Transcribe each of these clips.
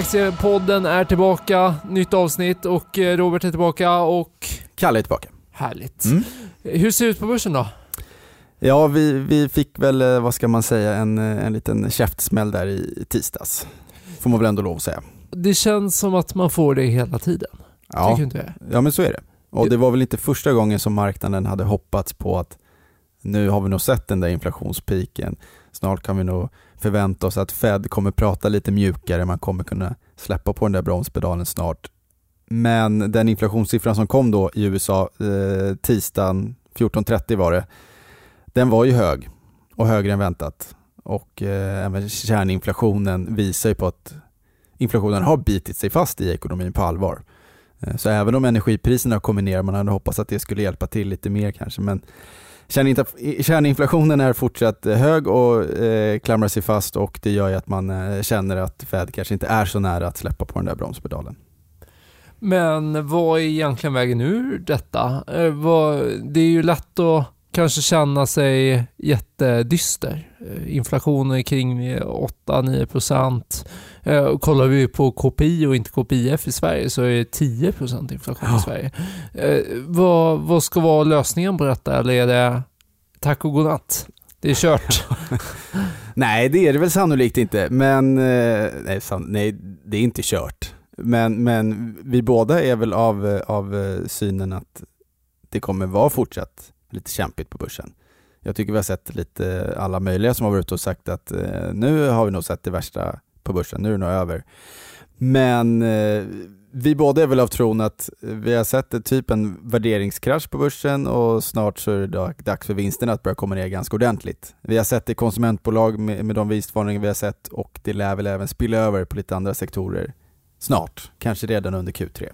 Aktiepodden är tillbaka, nytt avsnitt och eh, Robert är tillbaka och... Kalle är tillbaka. Härligt. Mm. Hur ser det ut på börsen då? Ja, vi, vi fick väl, eh, vad ska man säga, en, eh, en liten käftsmäll där i tisdags. Får man väl ändå lov att säga. Det känns som att man får det hela tiden. Ja, Tycker inte det? ja men så är det. Och det var väl inte första gången som marknaden hade hoppats på att nu har vi nog sett den där inflationspiken. Snart kan vi nog förvänta oss att Fed kommer prata lite mjukare, man kommer kunna släppa på den där bromspedalen snart. Men den inflationssiffran som kom då i USA eh, tisdagen 14.30 var det, den var ju hög och högre än väntat. Och eh, även kärninflationen visar ju på att inflationen har bitit sig fast i ekonomin på allvar. Eh, så även om energipriserna kommer ner, man hade hoppats att det skulle hjälpa till lite mer kanske, men Kärninflationen är fortsatt eh, hög och eh, klamrar sig fast och det gör ju att man eh, känner att Fed kanske inte är så nära att släppa på den där bromspedalen. Men vad är egentligen vägen ur detta? Eh, det är ju lätt att kanske känna sig jättedyster. Eh, inflationen är kring 8-9 procent. Eh, kollar vi på KPI och inte KPIF i Sverige så är det 10 procent inflation ja. i Sverige. Eh, vad, vad ska vara lösningen på detta? Eller är det tack och godnatt? Det är kört. nej, det är det väl sannolikt inte. Men nej, nej det är inte kört. Men, men vi båda är väl av, av synen att det kommer vara fortsatt lite kämpigt på börsen. Jag tycker vi har sett lite alla möjliga som har varit ute och sagt att eh, nu har vi nog sett det värsta på börsen, nu är det nog över. Men eh, vi båda är väl av tron att vi har sett typ en värderingskrasch på börsen och snart så är det dags för vinsterna att börja komma ner ganska ordentligt. Vi har sett det i konsumentbolag med, med de vinstvarningar vi har sett och det lär väl även spilla över på lite andra sektorer snart, kanske redan under Q3.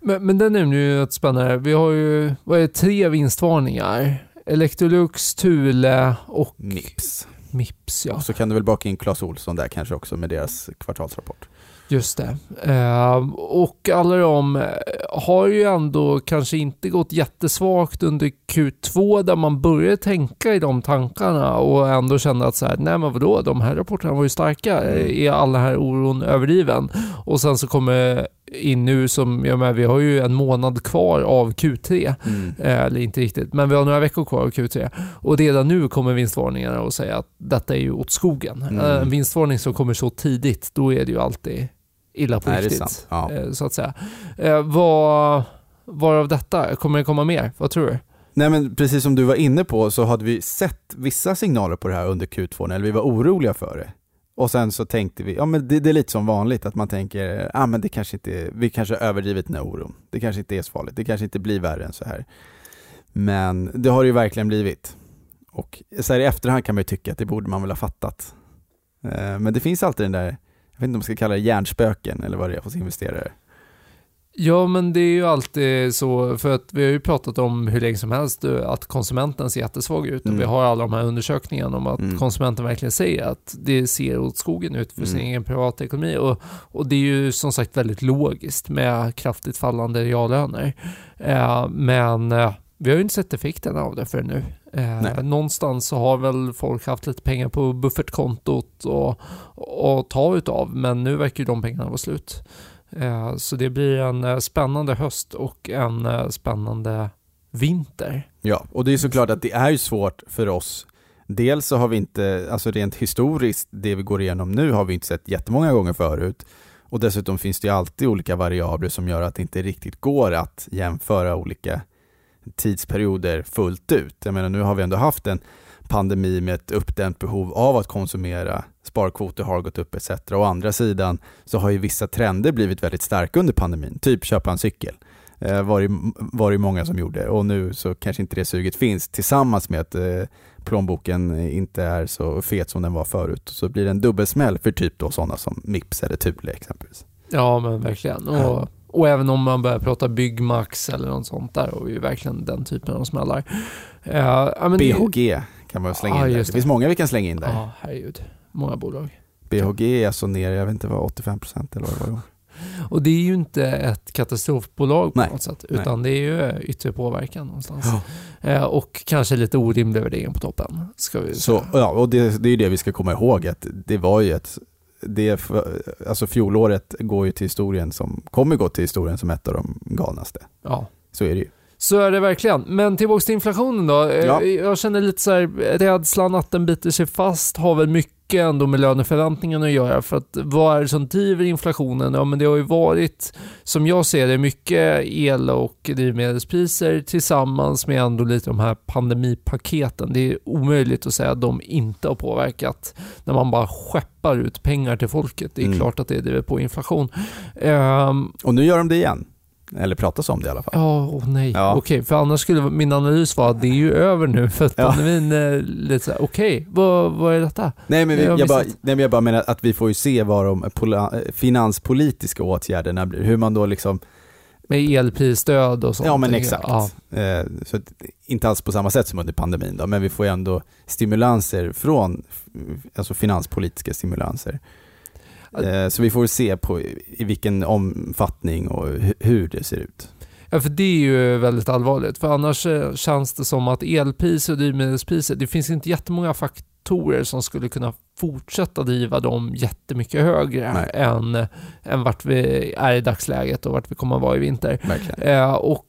Men, men den är ju ett spännande. Vi har ju, vad är det, tre vinstvarningar. Electrolux, Thule och Mips. Mips ja. Och så kan du väl baka in Clas Olsson där kanske också med deras kvartalsrapport. Just det. Eh, och alla de eh, har ju ändå kanske inte gått jättesvagt under Q2 där man började tänka i de tankarna och ändå kände att så här, nej men vadå, de här rapporterna var ju starka. Mm. Är all den här oron överdriven? Och sen så kommer in nu som, jag med, vi har ju en månad kvar av Q3. Mm. Eh, eller inte riktigt, men vi har några veckor kvar av Q3. Och redan nu kommer vinstvarningarna och säga att detta är ju åt skogen. Mm. En vinstvarning som kommer så tidigt, då är det ju alltid illa på Nej, riktigt. Ja. Eh, så att säga. Eh, vad, varav detta? Kommer det komma mer? Vad tror du? Nej men precis som du var inne på så hade vi sett vissa signaler på det här under Q2, eller vi var oroliga för det. Och sen så tänkte vi, ja men det, det är lite som vanligt att man tänker, ja ah, men det kanske inte, vi kanske har överdrivit den här oron. Det kanske inte är så farligt, det kanske inte blir värre än så här. Men det har det ju verkligen blivit. Och så här i efterhand kan man ju tycka att det borde man väl ha fattat. Eh, men det finns alltid den där jag vet inte om man ska kalla det hjärnspöken eller vad det är hos investerare. Ja, men det är ju alltid så, för att vi har ju pratat om hur länge som helst att konsumenten ser jättesvag ut mm. och vi har alla de här undersökningarna om att mm. konsumenten verkligen säger att det ser åt skogen ut för sin mm. egen privatekonomi och, och det är ju som sagt väldigt logiskt med kraftigt fallande reallöner. Eh, men eh, vi har ju inte sett effekten av det för nu. Eh, någonstans så har väl folk haft lite pengar på buffertkontot och, och ta utav, men nu verkar ju de pengarna vara slut. Eh, så det blir en eh, spännande höst och en eh, spännande vinter. Ja, och det är såklart att det är ju svårt för oss. Dels så har vi inte, alltså rent historiskt, det vi går igenom nu har vi inte sett jättemånga gånger förut. Och dessutom finns det ju alltid olika variabler som gör att det inte riktigt går att jämföra olika tidsperioder fullt ut. Jag menar, nu har vi ändå haft en pandemi med ett uppdämt behov av att konsumera. Sparkvoter har gått upp etc. Å andra sidan så har ju vissa trender blivit väldigt starka under pandemin, typ köpa en cykel. Eh, var, det, var det många som gjorde och nu så kanske inte det suget finns tillsammans med att eh, plånboken inte är så fet som den var förut. Så blir det en dubbelsmäll för typ då sådana som Mips eller Thule exempelvis. Ja men verkligen. Och och även om man börjar prata Byggmax eller något sånt där och ju verkligen den typen av smällar. Uh, BHG kan man slänga ah, in där. Det. det finns många vi kan slänga in där. Ja, ah, herregud. Många bolag. BHG är alltså ner, jag vet inte vad, 85 procent eller vad det var. Och det är ju inte ett katastrofbolag på nej, något sätt, utan nej. det är ju yttre påverkan någonstans. Ja. Eh, och kanske lite orimlig värdering på toppen. Ska vi Så, ja, och det, det är ju det vi ska komma ihåg, att det var ju ett det, alltså fjolåret går ju till historien som, kommer gå till historien som ett av de galnaste. Ja. Så är det ju. Så är det verkligen. Men tillbaka till inflationen då. Eh, Ja. Jag känner lite så här, rädslan att den biter sig fast har väl mycket ändå med löneförväntningarna att göra. För att vad är det som driver inflationen? Ja, men det har ju varit, som jag ser det, mycket el och drivmedelspriser tillsammans med ändå lite de här pandemipaketen. Det är omöjligt att säga att de inte har påverkat när man bara skeppar ut pengar till folket. Det är Mm. klart att det driver på inflation. Ehm, Och nu gör de det igen. Eller pratas om det i alla fall. Ja, åh nej. Ja. Okej, för annars skulle min analys vara att det är ju över nu för att Ja. pandemin är lite såhär, okej, vad, vad är detta? Nej men, vi, Jag jag, bara, nej men jag bara menar att vi får ju se vad de pola- finanspolitiska åtgärderna blir. Hur man då liksom, Med elprisstöd och sånt. ja men exakt. Ja. Eh, så inte alls på samma sätt som under pandemin då, men vi får ju ändå stimulanser från, alltså finanspolitiska stimulanser. Eh, så vi får se på i vilken omfattning och hu- hur det ser ut. ja, för det är ju väldigt allvarligt. För annars eh, känns det som att elpriser och drivmedelspriser, det finns inte jättemånga faktorer som skulle kunna fortsätta driva dem jättemycket högre Nej. än, än vart vi är i dagsläget och vart vi kommer att vara i vinter. Eh, och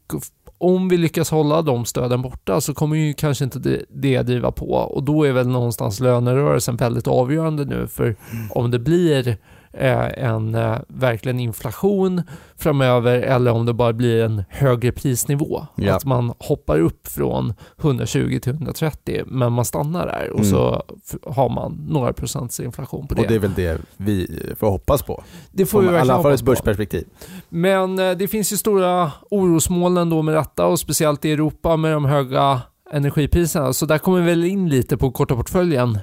om vi lyckas hålla de stöden borta så kommer ju kanske inte det, det driva på. Och då är väl någonstans lönerörelsen väldigt avgörande nu för om det blir en eh, verkligen inflation framöver eller om det bara blir en högre prisnivå. Ja. Att man hoppar upp från 120 till 130 men man stannar där och Mm. så har man några procents inflation på det. Och det är väl det vi får hoppas på. det får vi verkligen alla hoppas ett på. börsperspektiv. Men eh, det finns ju stora orosmoln då med detta och speciellt i Europa med de höga energipriserna. Så där kommer vi väl in lite på korta portföljen.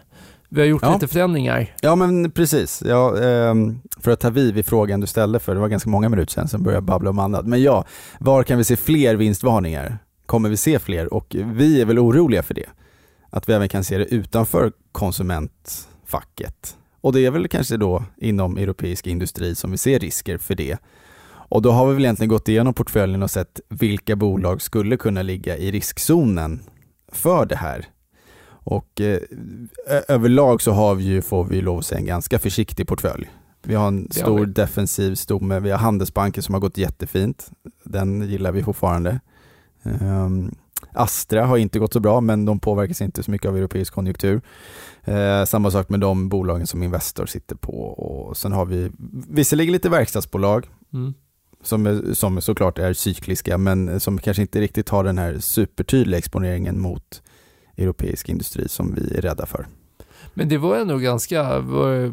Vi har gjort Ja. lite förändringar. Ja men precis, ja, ehm, för att ta vid vid frågan du ställde för, det var ganska många minuter sedan som började babbla om annat. Men ja, var kan vi se fler vinstvarningar? Kommer vi se fler? Och vi är väl oroliga för det. Att vi även kan se det utanför konsumentfacket. Och det är väl kanske då inom europeisk industri som vi ser risker för det. Och då har vi väl egentligen gått igenom portföljen och sett vilka bolag skulle kunna ligga i riskzonen för det här. Och eh, överlag så har vi ju, får vi lov att säga, en ganska försiktig portfölj. Vi har en har stor vi. defensiv stomme, vi har Handelsbanken som har gått jättefint. Den gillar vi fortfarande. Ehm, Astra har inte gått så bra, men de påverkas inte så mycket av europeisk konjunktur. Eh, samma sak med de bolagen som Investor sitter på. Och sen har vi visserligen lite verkstadsbolag Mm. som, är- som såklart är cykliska, men som kanske inte riktigt har den här supertydliga exponeringen mot europeisk industri som vi är rädda för. Men det var ändå ganska,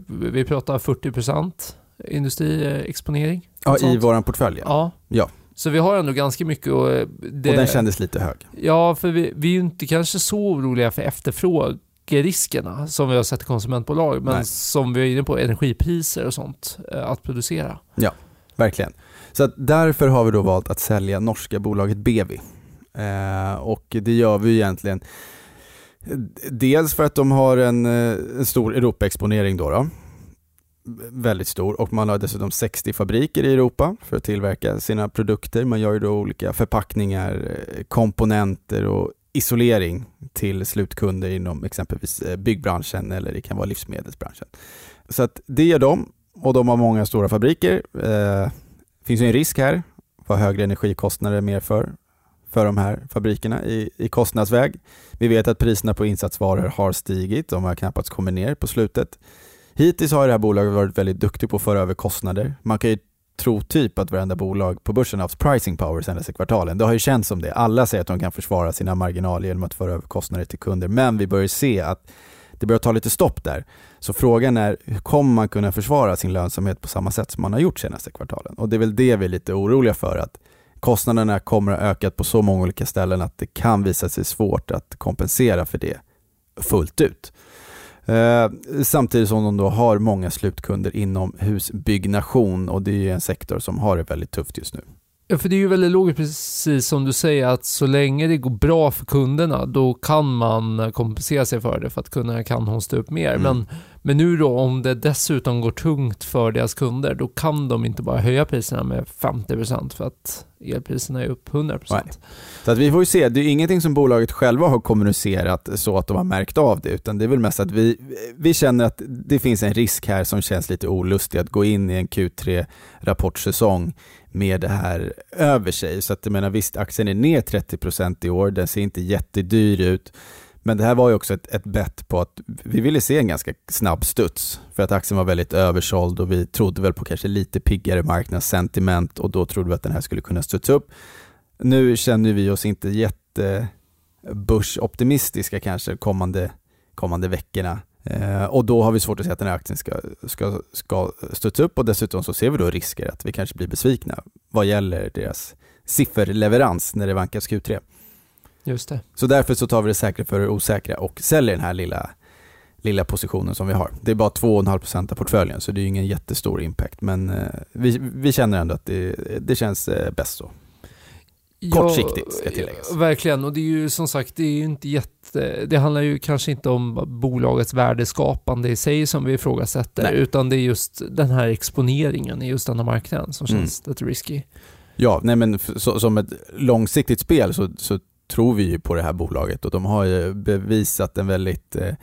vi pratar 40% industriexponering. Ja, i våran portfölj. Ja. Ja. Ja. Så vi har ändå ganska mycket och eh, det, Och den kändes lite hög. Ja, för vi, vi är ju inte kanske så oroliga för efterfrågeriskerna som vi har sett i konsumentbolag, men Nej. som vi är inne på, energipriser och sånt eh, att producera. Verkligen. Så därför har vi då valt att sälja norska bolaget Bevi. Eh, och det gör vi egentligen dels för att de har en, eh, en stor Europaexponering då, då. Väldigt stor och man har dessutom 60 fabriker i Europa för att tillverka sina produkter. Man gör ju då olika förpackningar, eh, komponenter och isolering till slutkunder inom exempelvis eh, byggbranschen eller det kan vara livsmedelsbranschen. Så att det gör de och de har många stora fabriker. Eh, finns ju en risk här vad högre energikostnader medför för de här fabrikerna i, i kostnadsväg. Vi vet att priserna på insatsvaror har stigit, de har knappast kommit ner på slutet. Hittills har det här bolaget varit väldigt duktigt på att föra över kostnader. Man kan ju tro typ att varenda bolag på börsen har haft pricing power senaste kvartalen. Det har ju känts som det. Alla säger att de kan försvara sina marginaler genom att föra över kostnader till kunder, men vi börjar se att det börjar ta lite stopp där. Så frågan är, hur kommer man kunna försvara sin lönsamhet på samma sätt som man har gjort senaste kvartalen? Och det är väl det vi är lite oroliga för, att kostnaderna kommer att ha ökat på så många olika ställen att det kan visa sig svårt att kompensera för det fullt ut. Eh, samtidigt som de då har många slutkunder inom husbyggnation och det är en sektor som har det väldigt tufft just nu. Ja, för det är ju väldigt logiskt precis som du säger att så länge det går bra för kunderna då kan man kompensera sig för det för att kunderna kan hosta upp mer. Mm. Men, men nu då om det dessutom går tungt för deras kunder, då kan de inte bara höja priserna med 50% för att elpriserna är upp 100%. Nej. Så att vi får ju se, det är ingenting som bolaget själva har kommunicerat så att de har märkt av det, utan det är väl mest att vi, vi känner att det finns en risk här som känns lite olustig att gå in i en Q3-rapportsäsong med det här över sig. Så att jag menar visst, aktien är ner 30% i år, den ser inte jättedyr ut, men det här var ju också ett, ett bett på att vi ville se en ganska snabb studs för att aktien var väldigt översåld och vi trodde väl på kanske lite piggare marknadssentiment och då trodde vi att den här skulle kunna studsa upp. Nu känner vi oss inte jättebörsoptimistiska kanske kommande, kommande veckorna eh, och då har vi svårt att se att den här aktien ska, ska, ska studsa upp och dessutom så ser vi då risker att vi kanske blir besvikna vad gäller deras sifferleverans när det vankas Q3. Just det. Så därför så tar vi det säkra för det osäkra och säljer den här lilla, lilla positionen som vi har. Det är bara 2,5% av portföljen så det är ingen jättestor impact men eh, vi, vi känner ändå att det, det känns eh, bäst så. Kortsiktigt ska tilläggas. verkligen, och det är ju som sagt, det är ju inte jätte... Det handlar ju kanske inte om bolagets värdeskapande i sig som vi ifrågasätter, Nej. utan det är just den här exponeringen i just denna marknaden som mm. känns mm. lite risky. Ja, nej men så, som ett långsiktigt spel så, så tror vi ju på det här bolaget och de har ju bevisat en väldigt, eh,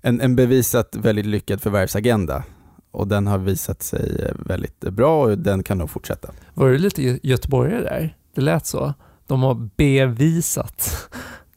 en, en bevisat väldigt lyckad förvärvsagenda och den har visat sig väldigt bra och den kan nog fortsätta. Var du lite göteborgare där? Det lät så. De har bevisat.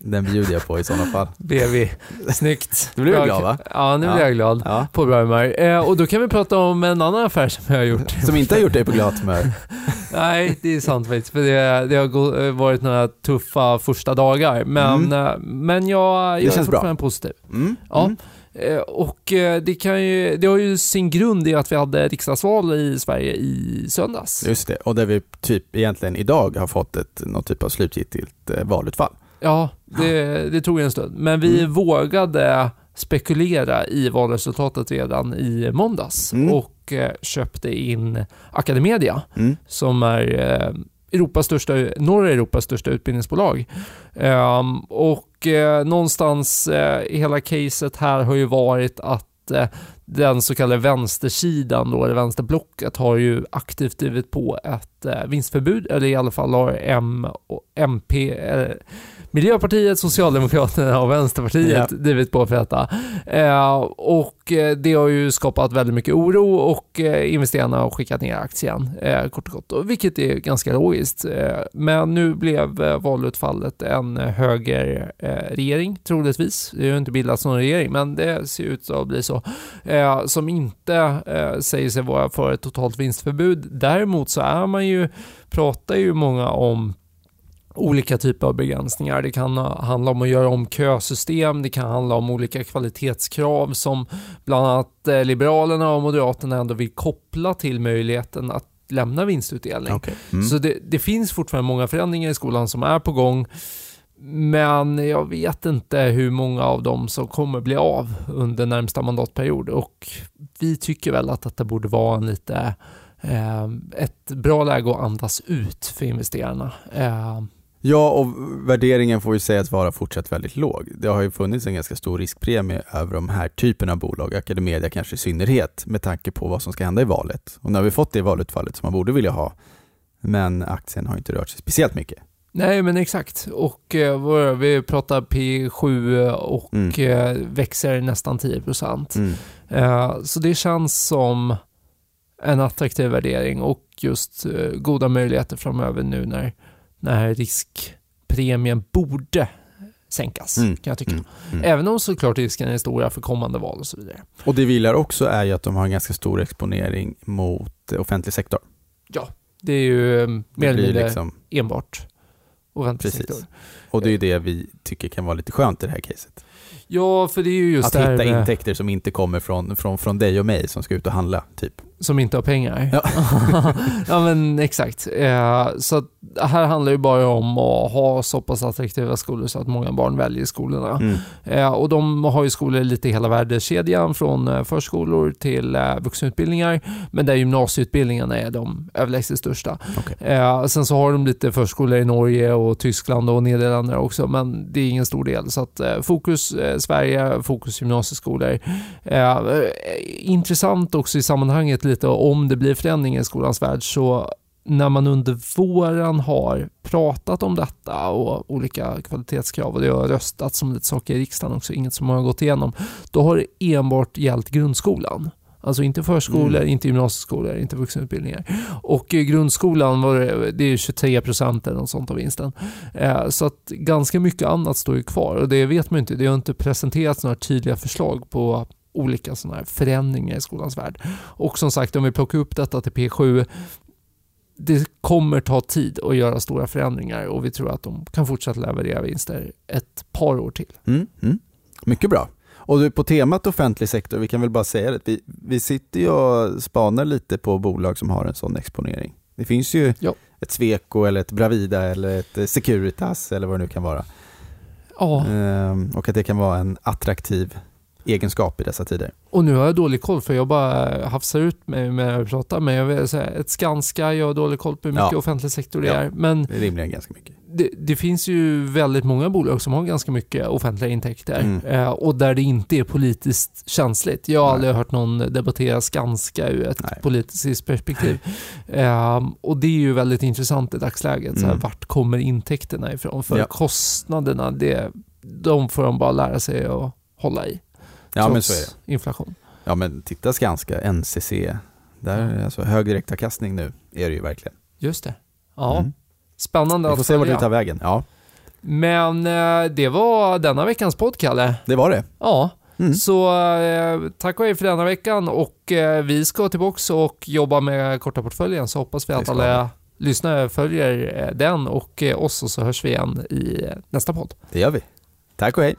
Den bjuder jag på i sådana fall. BV. Snyggt. Du blir glad va? Ja, nu blir jag glad. Ja. På bra humör. Eh, och då kan vi prata om en annan affär som jag har gjort. Som inte har gjort dig på glatt humör? Nej, det är sant faktiskt. För det, det har varit några tuffa första dagar. Men, mm. Eh, men jag, jag är fortfarande bra. positiv. Mm. Ja. Mm. Eh, och eh, det, kan ju, det har ju sin grund i att vi hade riksdagsval i Sverige i söndags. Just det, och där vi typ egentligen idag har fått ett, någon typ av slutgiltigt valutfall. Ja, det, det tog en stund. Men vi mm. vågade spekulera i valresultatet redan i måndags mm. och eh, köpte in Academedia mm. som är eh, Europas största, norra Europas största utbildningsbolag. Um, och eh, någonstans hela caset här har ju varit att den så kallade vänstersidan, då, eller vänsterblocket, har ju aktivt drivit på ett vinstförbud, eller i alla fall har M och MP, Miljöpartiet, Socialdemokraterna och Vänsterpartiet ja. drivit på för detta. Eh, och eh, det har ju skapat väldigt mycket oro och eh, investerarna har skickat ner aktien eh, kort och gott, vilket är ganska logiskt. Men nu blev eh, valutfallet en höger regering, troligtvis. Det har ju inte bildats någon regering, men det ser ut att bli så. som inte säger sig vara för ett totalt vinstförbud. Däremot så är man ju, pratar ju många om olika typer av begränsningar. Det kan handla om att göra om kösystem, det kan handla om olika kvalitetskrav som bland annat eh, Liberalerna och Moderaterna ändå vill koppla till möjligheten att lämna vinstutdelning. Okay. Mm. Så det, det, finns fortfarande många förändringar i skolan som är på gång. Men jag vet inte hur många av dem som kommer bli av under närmsta mandatperiod och vi tycker väl att detta borde vara en lite eh, ett bra läge att andas ut för investerarna. Eh, Ja, och värderingen får ju sägas vara fortsatt väldigt låg. Det har ju funnits en ganska stor riskpremie över de här typerna av bolag, Academedia kanske i synnerhet, med tanke på vad som ska hända i valet. Och nu har vi fått det valutfallet som man borde vilja ha, men aktien har inte rört sig speciellt mycket. Nej, men exakt. Och eh, vi pratar P7 och mm. eh, växer nästan 10 Mm. Eh, så det känns som en attraktiv värdering och just eh, goda möjligheter framöver nu när när riskpremien borde sänkas, mm. kan jag tycka. Mm. Mm. Även om såklart risken är stora för kommande val och så vidare. Och det vi gillar också är ju att de har en ganska stor exponering mot offentlig sektor. Ja, det är ju eh, mer eller mindre liksom... enbart offentlig Precis. sektor. Och det är ju det vi tycker kan vara lite skönt i det här caset. Ja, för det är ju just Att hitta med... intäkter som inte kommer från, från, från dig och mig som ska ut och handla, typ. Som inte har pengar? Ja, ja men exakt. Eh, så här handlar det bara om att ha så pass attraktiva skolor så att många barn väljer skolorna. Mm. Eh, och de har ju skolor lite i hela värdekedjan från eh, förskolor till vuxenutbildningar. Men där gymnasieutbildningarna är de överlägset största. Okay. Sen så har de lite förskolor i Norge och Tyskland och Nederländerna också, men det är ingen stor del. Så att fokus eh, Sverige, Fokus gymnasieskolor. Eh, intressant också i sammanhanget lite om det blir förändring i skolans värld så när man under våren har pratat om detta och olika kvalitetskrav och det har röstats som lite saker i riksdagen också, inget som har gått igenom, då har det enbart gällt grundskolan. Alltså inte förskolor, mm. inte gymnasieskolor, inte vuxenutbildningar. Och grundskolan var det, det är 23 procent eller något sånt av vinsten. Eh, så att ganska mycket annat står ju kvar och det vet man inte. Det har inte presenterats några tydliga förslag på olika sådana här förändringar i skolans värld. Och som sagt, om vi plockar upp detta till P7, det kommer ta tid att göra stora förändringar och vi tror att de kan fortsätta leverera vinster ett par år till. Mm, mm. Mycket bra. Och du, på temat offentlig sektor, vi kan väl bara säga det, vi, vi sitter ju och spanar lite på bolag som har en sån exponering. Det finns ju ja. ett Sweco eller ett Bravida eller ett Securitas eller vad det nu kan vara. Ja. Ehm, och att det kan vara en attraktiv egenskap i dessa tider. Och nu har jag dålig koll för jag bara hafsar ut mig med att prata men jag vill säga ett Skanska, jag har dålig koll på hur mycket ja. offentlig sektor det ja. är. Men det är rimligen ganska mycket. Det, det, finns ju väldigt många bolag som har ganska mycket offentliga intäkter mm. eh, och där det inte är politiskt känsligt. Jag har Nej. aldrig hört någon debattera Skanska ur ett Nej. politiskt perspektiv. eh, och det är ju väldigt intressant i dagsläget. Mm. Så här, mm. vart kommer intäkterna ifrån? För ja. kostnaderna, det, de får de bara lära sig att hålla i. Ja, men så är det. inflation. Ja, men titta Skanska, NCC. Där, alltså hög direktavkastning nu är det ju verkligen. Just det. Ja, mm. spännande Vi får se vart det tar vägen. Ja. Men eh, det var denna veckans podd, Kalle. Det var det. Ja. Mm. Så eh, tack och hej för denna veckan och eh, vi ska tillbaka och jobba med korta portföljen så hoppas vi att alla lyssnare följer den och oss och så hörs vi igen i nästa podd. Det gör vi. Tack och hej.